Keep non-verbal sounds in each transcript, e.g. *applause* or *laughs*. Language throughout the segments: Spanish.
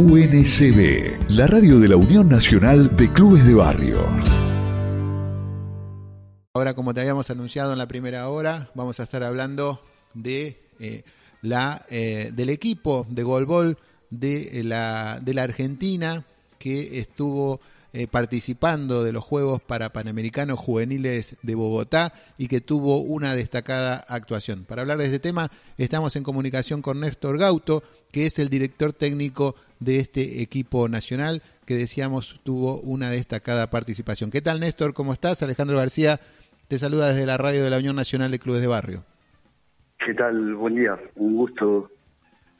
UNCB, la radio de la Unión Nacional de Clubes de Barrio. Ahora, como te habíamos anunciado en la primera hora, vamos a estar hablando de eh, la eh, del equipo de golbol de la de la Argentina que estuvo eh, participando de los Juegos para Panamericanos Juveniles de Bogotá y que tuvo una destacada actuación. Para hablar de este tema, estamos en comunicación con Néstor Gauto, que es el director técnico de este equipo nacional, que decíamos tuvo una destacada participación. ¿Qué tal, Néstor? ¿Cómo estás? Alejandro García te saluda desde la radio de la Unión Nacional de Clubes de Barrio. ¿Qué tal? Buen día, un gusto.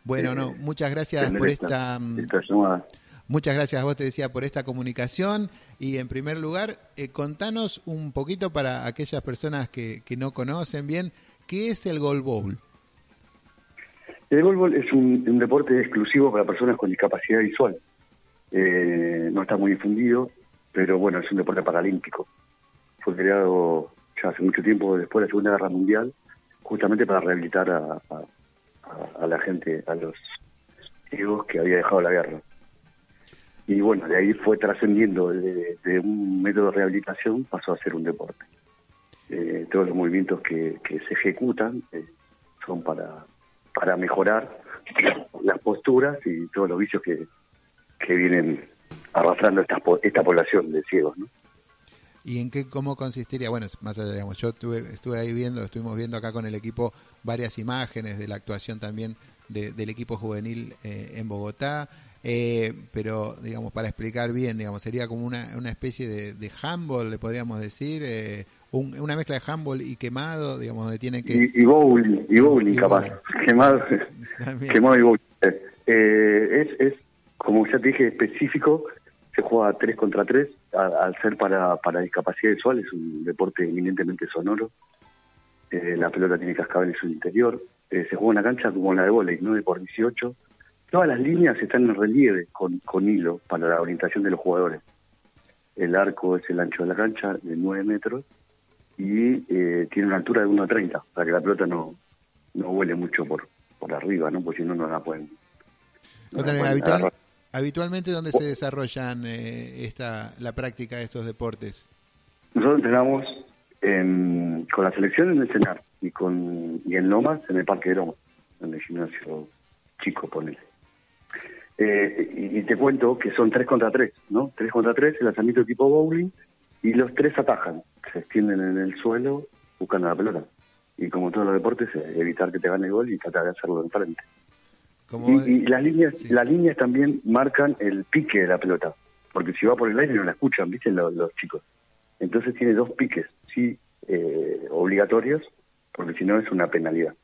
Bueno, no, muchas gracias por esta, mm, esta llamada. Muchas gracias a vos, te decía, por esta comunicación. Y en primer lugar, eh, contanos un poquito para aquellas personas que, no conocen bien, ¿qué es el Bowl? El Bowl es un, deporte exclusivo para personas con discapacidad visual. Eh, no está muy difundido, pero bueno, es un deporte paralímpico. Fue creado ya hace mucho tiempo después de la Segunda Guerra Mundial, justamente para rehabilitar a, a la gente, a los ciegos que había dejado la guerra y bueno, de ahí fue trascendiendo de, un método de rehabilitación, pasó a ser un deporte. Eh, todos los movimientos que, se ejecutan eh, son para, para mejorar las posturas y todos los vicios que, que vienen arrastrando esta, esta población de ciegos, ¿no? ¿Y en qué, cómo consistiría? Bueno, más allá, digamos, yo estuve, estuve ahí viendo, estuvimos viendo acá con el equipo varias imágenes de la actuación también del equipo juvenil eh, en Bogotá. Eh, pero digamos para explicar bien, digamos sería como una, una especie de, de handball, le podríamos decir, eh, una mezcla de handball y quemado, digamos, donde tiene que y, y bowling, y bowling capaz, *laughs* quemado, quemado y bowling. Eh, es, es como ya te dije específico, se juega 3 contra 3, al, ser para, para discapacidad visual es un deporte eminentemente sonoro. la pelota tiene cascabel en su interior. se juega una cancha como la de volei, 9 por 18 Todas las líneas están en relieve con, con hilo para la orientación de los jugadores. El arco es el ancho de la cancha, de 9 metros, y eh, tiene una altura de 1,30, para que la pelota no, no vuele mucho por, por arriba, ¿no? Porque si no, no la pueden. habitualmente, ¿dónde se desarrollan eh, esta, la práctica de estos deportes? Nosotros entrenamos con la selección en el CENAR y, con, y en Lomas, en el Parque de Lomas, en el gimnasio chico, ponele. Eh, y, te cuento que son tres contra tres, ¿no? Tres contra tres, el lanzamiento tipo bowling, y los tres atajan, se extienden en el suelo buscando la pelota. Y como todos los deportes, evitar que te gane el gol y tratar de hacerlo en frente. Y, las líneas las líneas también marcan el pique de la pelota, porque si va por el aire no la escuchan, ¿viste? Los, los chicos. Entonces tiene dos piques, sí, eh, obligatorios, porque si no es una penalidad.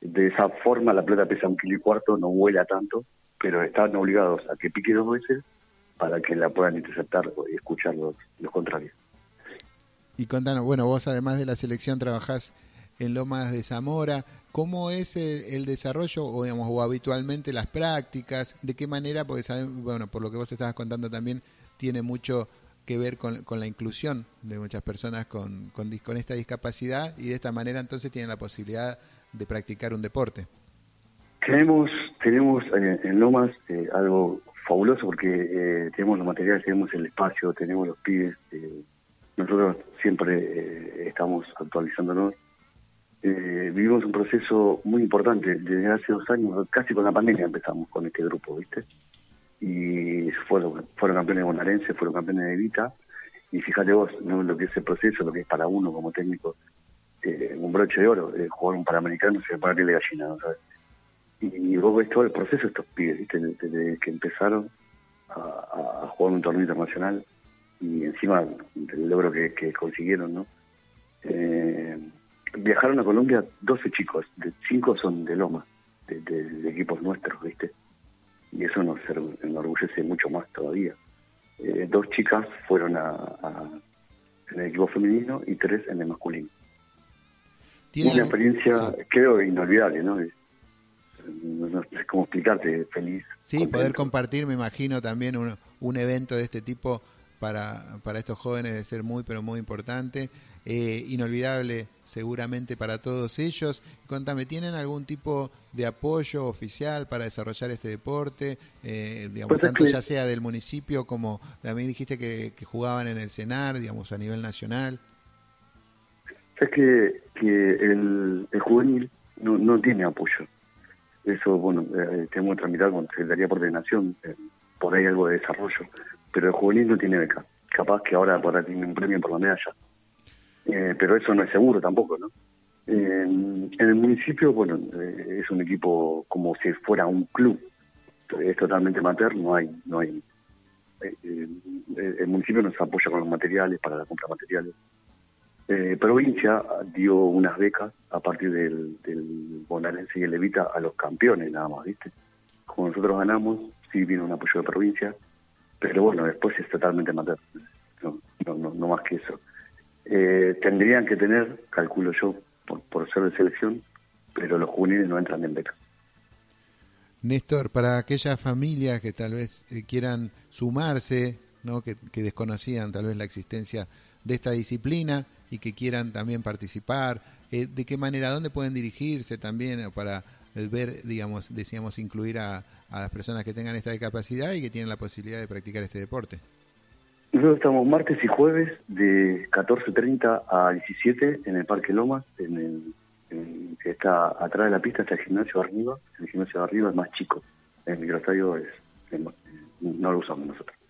De esa forma la pelota pesa un kilo y cuarto, no vuela tanto, pero están obligados a que pique dos veces para que la puedan interceptar y escuchar los, contrarios. Y contanos, bueno, vos además de la selección trabajás en Lomas de Zamora, ¿cómo es el, desarrollo o, digamos, o habitualmente las prácticas? ¿De qué manera? Porque saben, bueno, por lo que vos estabas contando también, tiene mucho que ver con, con la inclusión de muchas personas con, con, con esta discapacidad y de esta manera entonces tienen la posibilidad de practicar un deporte. Tenemos, tenemos eh, en Lomas eh, algo fabuloso porque eh, tenemos los materiales, tenemos el espacio, tenemos los pibes. nosotros siempre estamos actualizándonos. vivimos un proceso muy importante. Desde hace dos años, casi con la pandemia empezamos con este grupo, ¿viste? Y fueron, fueron campeones bonaerenses, fueron campeones de Vita. Y fíjate vos, ¿no? lo que es el proceso, lo que es para uno como técnico, un broche de oro, jugar un panamericano se va a de gallina, ¿no sabes? Y vos ves todo el proceso de estos pibes, ¿viste? desde que empezaron a, jugar un torneo internacional y encima el logro que, consiguieron, ¿no? Eh, viajaron a Colombia 12 chicos, de 5 son de Loma, de, equipos nuestros, ¿viste? Y eso nos enorgullece mucho más todavía. Eh, dos chicas fueron a, en el equipo femenino y tres en el masculino. Una experiencia, creo, inolvidable, ¿no? Cómo explicarte, feliz. Sí, poder compartir, me imagino, también un, un evento de este tipo para, para estos jóvenes de ser muy, pero muy importante. Eh, inolvidable seguramente para todos ellos. Contame, ¿tienen algún tipo de apoyo oficial para desarrollar este deporte? Eh, digamos, pues tanto ya sea del municipio como también dijiste que, jugaban en el CENAR, digamos, a nivel nacional. Es que, que el, juvenil no, no tiene apoyo. Eso, bueno, eh, tenemos que tramitar con Secretaría por Ordenación, eh, por ahí algo de desarrollo, pero el juvenil no tiene beca. Capaz que ahora podrá tener un premio por la medalla. Eh, pero eso no es seguro tampoco, ¿no? en el municipio, bueno, eh, es un equipo como si fuera un club, es totalmente amateur, no hay, no hay. Eh, el municipio nos apoya con los materiales para la compra de materiales. Provincia dio unas becas a partir del, del bonaerense y el Levita a los campeones nada más, ¿viste? Como nosotros ganamos, sí vino un apoyo de provincia, pero bueno, después es totalmente amateur, no, no, no más que eso. Eh, tendrían que tener, calculo yo, por, ser de selección, pero los juveniles no entran en beca. Néstor, para aquellas familias que tal vez eh, quieran sumarse, ¿no? que, desconocían tal vez la existencia de esta disciplina y que quieran también participar, eh, ¿de qué manera, dónde pueden dirigirse también para ver, digamos, decíamos, incluir a, a las personas que tengan esta discapacidad y que tienen la posibilidad de practicar este deporte? Nosotros estamos martes y jueves de 14.30 a 17 en el Parque Lomas, en el, que está atrás de la pista está el gimnasio de arriba, el gimnasio de arriba es más chico, el microestadio es, no lo usamos nosotros.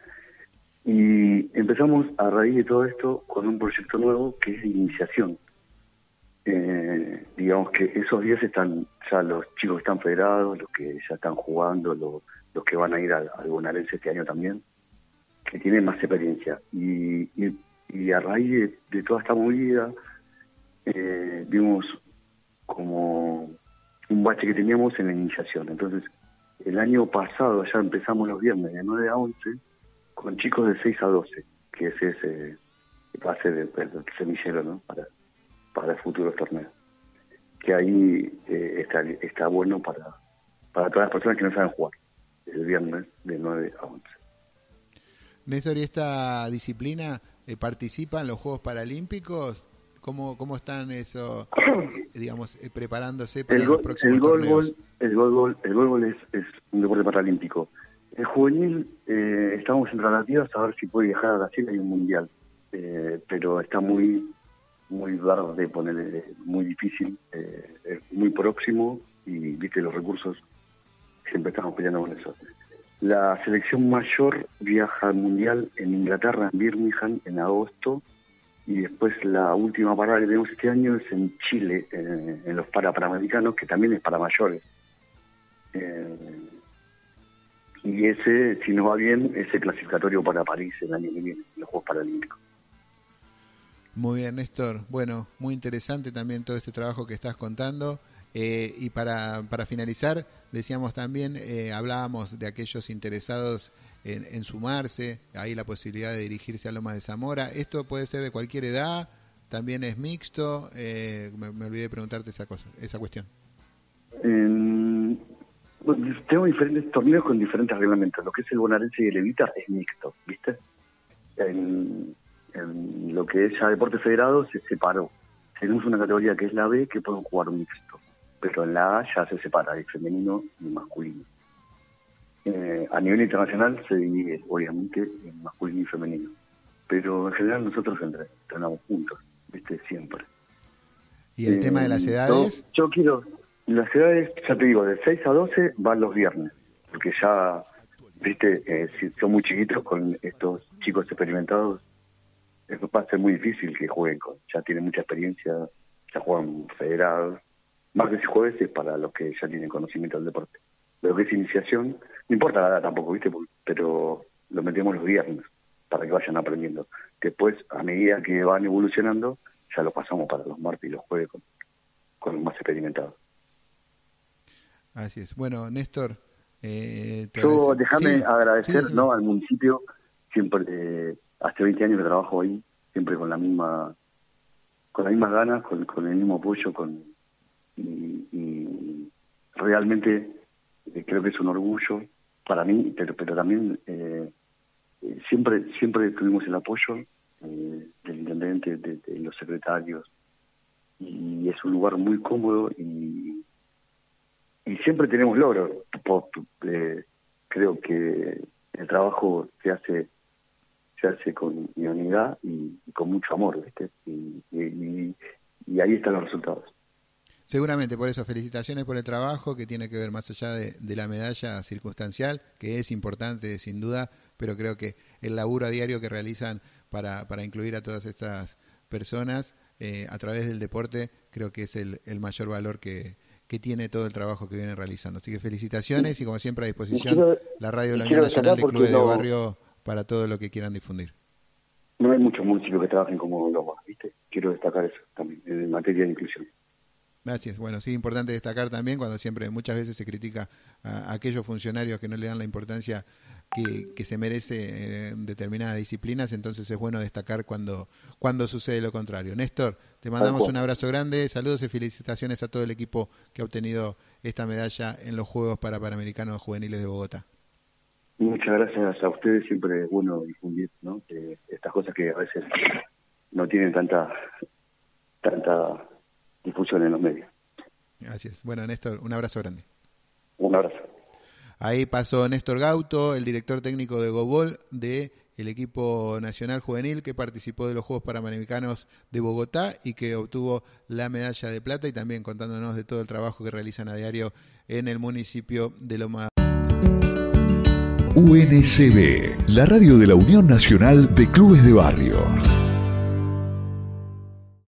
Y empezamos a raíz de todo esto con un proyecto nuevo que es de iniciación. Eh, digamos que esos días están ya los chicos que están federados, los que ya están jugando, los, que van a ir al, al Bonaerense este año también que tiene más experiencia. Y, y, a raíz de, toda esta movida, eh, vimos como un bache que teníamos en la iniciación. Entonces, el año pasado ya empezamos los viernes de 9 a 11 con chicos de 6 a 12, que es ese base de, semillero ¿no? para, para futuros torneos. Que ahí eh, está, está bueno para, para todas las personas que no saben jugar, el viernes de 9 a 11. Néstor, ¿y esta disciplina eh, participa en los Juegos Paralímpicos? ¿Cómo, cómo están eso, *coughs* digamos, eh, preparándose para los próximos el gol, torneos? el gol, el gol es, es, un deporte paralímpico. El juvenil, eh, estamos en tratativas a ver si puede viajar a Brasil y un mundial, eh, pero está muy muy verde, ponerle, muy difícil, es muy próximo y viste los recursos, siempre estamos peleando con eso. La selección mayor viaja al Mundial en Inglaterra, en Birmingham, en agosto. Y después la última parada que tenemos este año es en Chile, en los Parapanamericanos, que también es para mayores. Eh, y ese, si nos va bien, ese clasificatorio para París el año que viene, los Juegos Paralímpicos. Muy bien, Néstor. Bueno, muy interesante también todo este trabajo que estás contando. Eh, y para, para finalizar, decíamos también, eh, hablábamos de aquellos interesados en, sumarse, ahí la posibilidad de dirigirse a Lomas de Zamora. Esto puede ser de cualquier edad, también es mixto. Eh, me, olvidé de preguntarte esa cosa, esa cuestión. Tengo diferentes torneos con diferentes reglamentos. Lo que es el bonaerense y el Evita es mixto, ¿viste? En, en lo que es ya deporte federado se separó. Tenemos una categoría que es la B que pueden jugar mixto pero en la A ya se separa el femenino y masculino. Eh, a nivel internacional se divide, obviamente, en masculino y femenino, pero en general nosotros entrenamos juntos, ¿viste? Siempre. ¿Y el tema de las eh, edades? Yo, quiero, las edades, ya te digo, de 6 a 12 van los viernes, porque ya, viste, eh, si son muy chiquitos con estos chicos experimentados, eso va a ser muy difícil que jueguen con, ya tienen mucha experiencia, ya juegan federados, martes y jueves es para los que ya tienen conocimiento del deporte. Lo que es iniciación, no importa la edad tampoco, ¿viste? Pero lo metemos los viernes para que vayan aprendiendo. Después, a medida que van evolucionando, ya lo pasamos para los martes y los jueves con, con los más experimentados. Así es. Bueno, Néstor, eh, yo déjame agradecer ¿no? al municipio, siempre, eh, hace 20 años que trabajo ahí, siempre con la misma con las mismas ganas, con, con el mismo apoyo, con, y, realmente eh, creo que es un orgullo para mí, pero, pero también eh, siempre siempre tuvimos el apoyo del intendente, de, los secretarios, y es un lugar muy cómodo y, y siempre tenemos logros. creo que el trabajo se hace se hace con unidad y, con mucho amor, ¿viste? y, y ahí están los resultados. Seguramente, por eso, felicitaciones por el trabajo que tiene que ver más allá de, la medalla circunstancial, que es importante sin duda, pero creo que el laburo a diario que realizan para, para incluir a todas estas personas eh, a través del deporte, creo que es el, el mayor valor que, que tiene todo el trabajo que vienen realizando. Así que felicitaciones y como siempre a disposición la radio de la Unión Nacional de Clubes de Barrio para todo lo que quieran difundir. No hay muchos municipios que trabajen como Loma, ¿viste? Quiero destacar eso también, en materia de inclusión. Gracias. Bueno, sí, importante destacar también cuando siempre, muchas veces se critica a, aquellos funcionarios que no le dan la importancia que, se merece en determinadas disciplinas, entonces es bueno destacar cuando, cuando sucede lo contrario. Néstor, te mandamos un abrazo grande, saludos y felicitaciones a todo el equipo que ha obtenido esta medalla en los Juegos para Panamericanos Juveniles de Bogotá. Muchas gracias a ustedes, siempre es bueno difundir ¿no? estas cosas que a veces no tienen tanta tanta difusión en los medios. Gracias. Bueno, Néstor, un abrazo grande. Un abrazo. Ahí pasó Néstor Gauto, el director técnico de Gobol de el equipo nacional juvenil que participó de los Juegos Panamericanos de Bogotá y que obtuvo la medalla de plata y también contándonos de todo el trabajo que realizan a diario en el municipio de Loma UNCB, la radio de la Unión Nacional de Clubes de Barrio.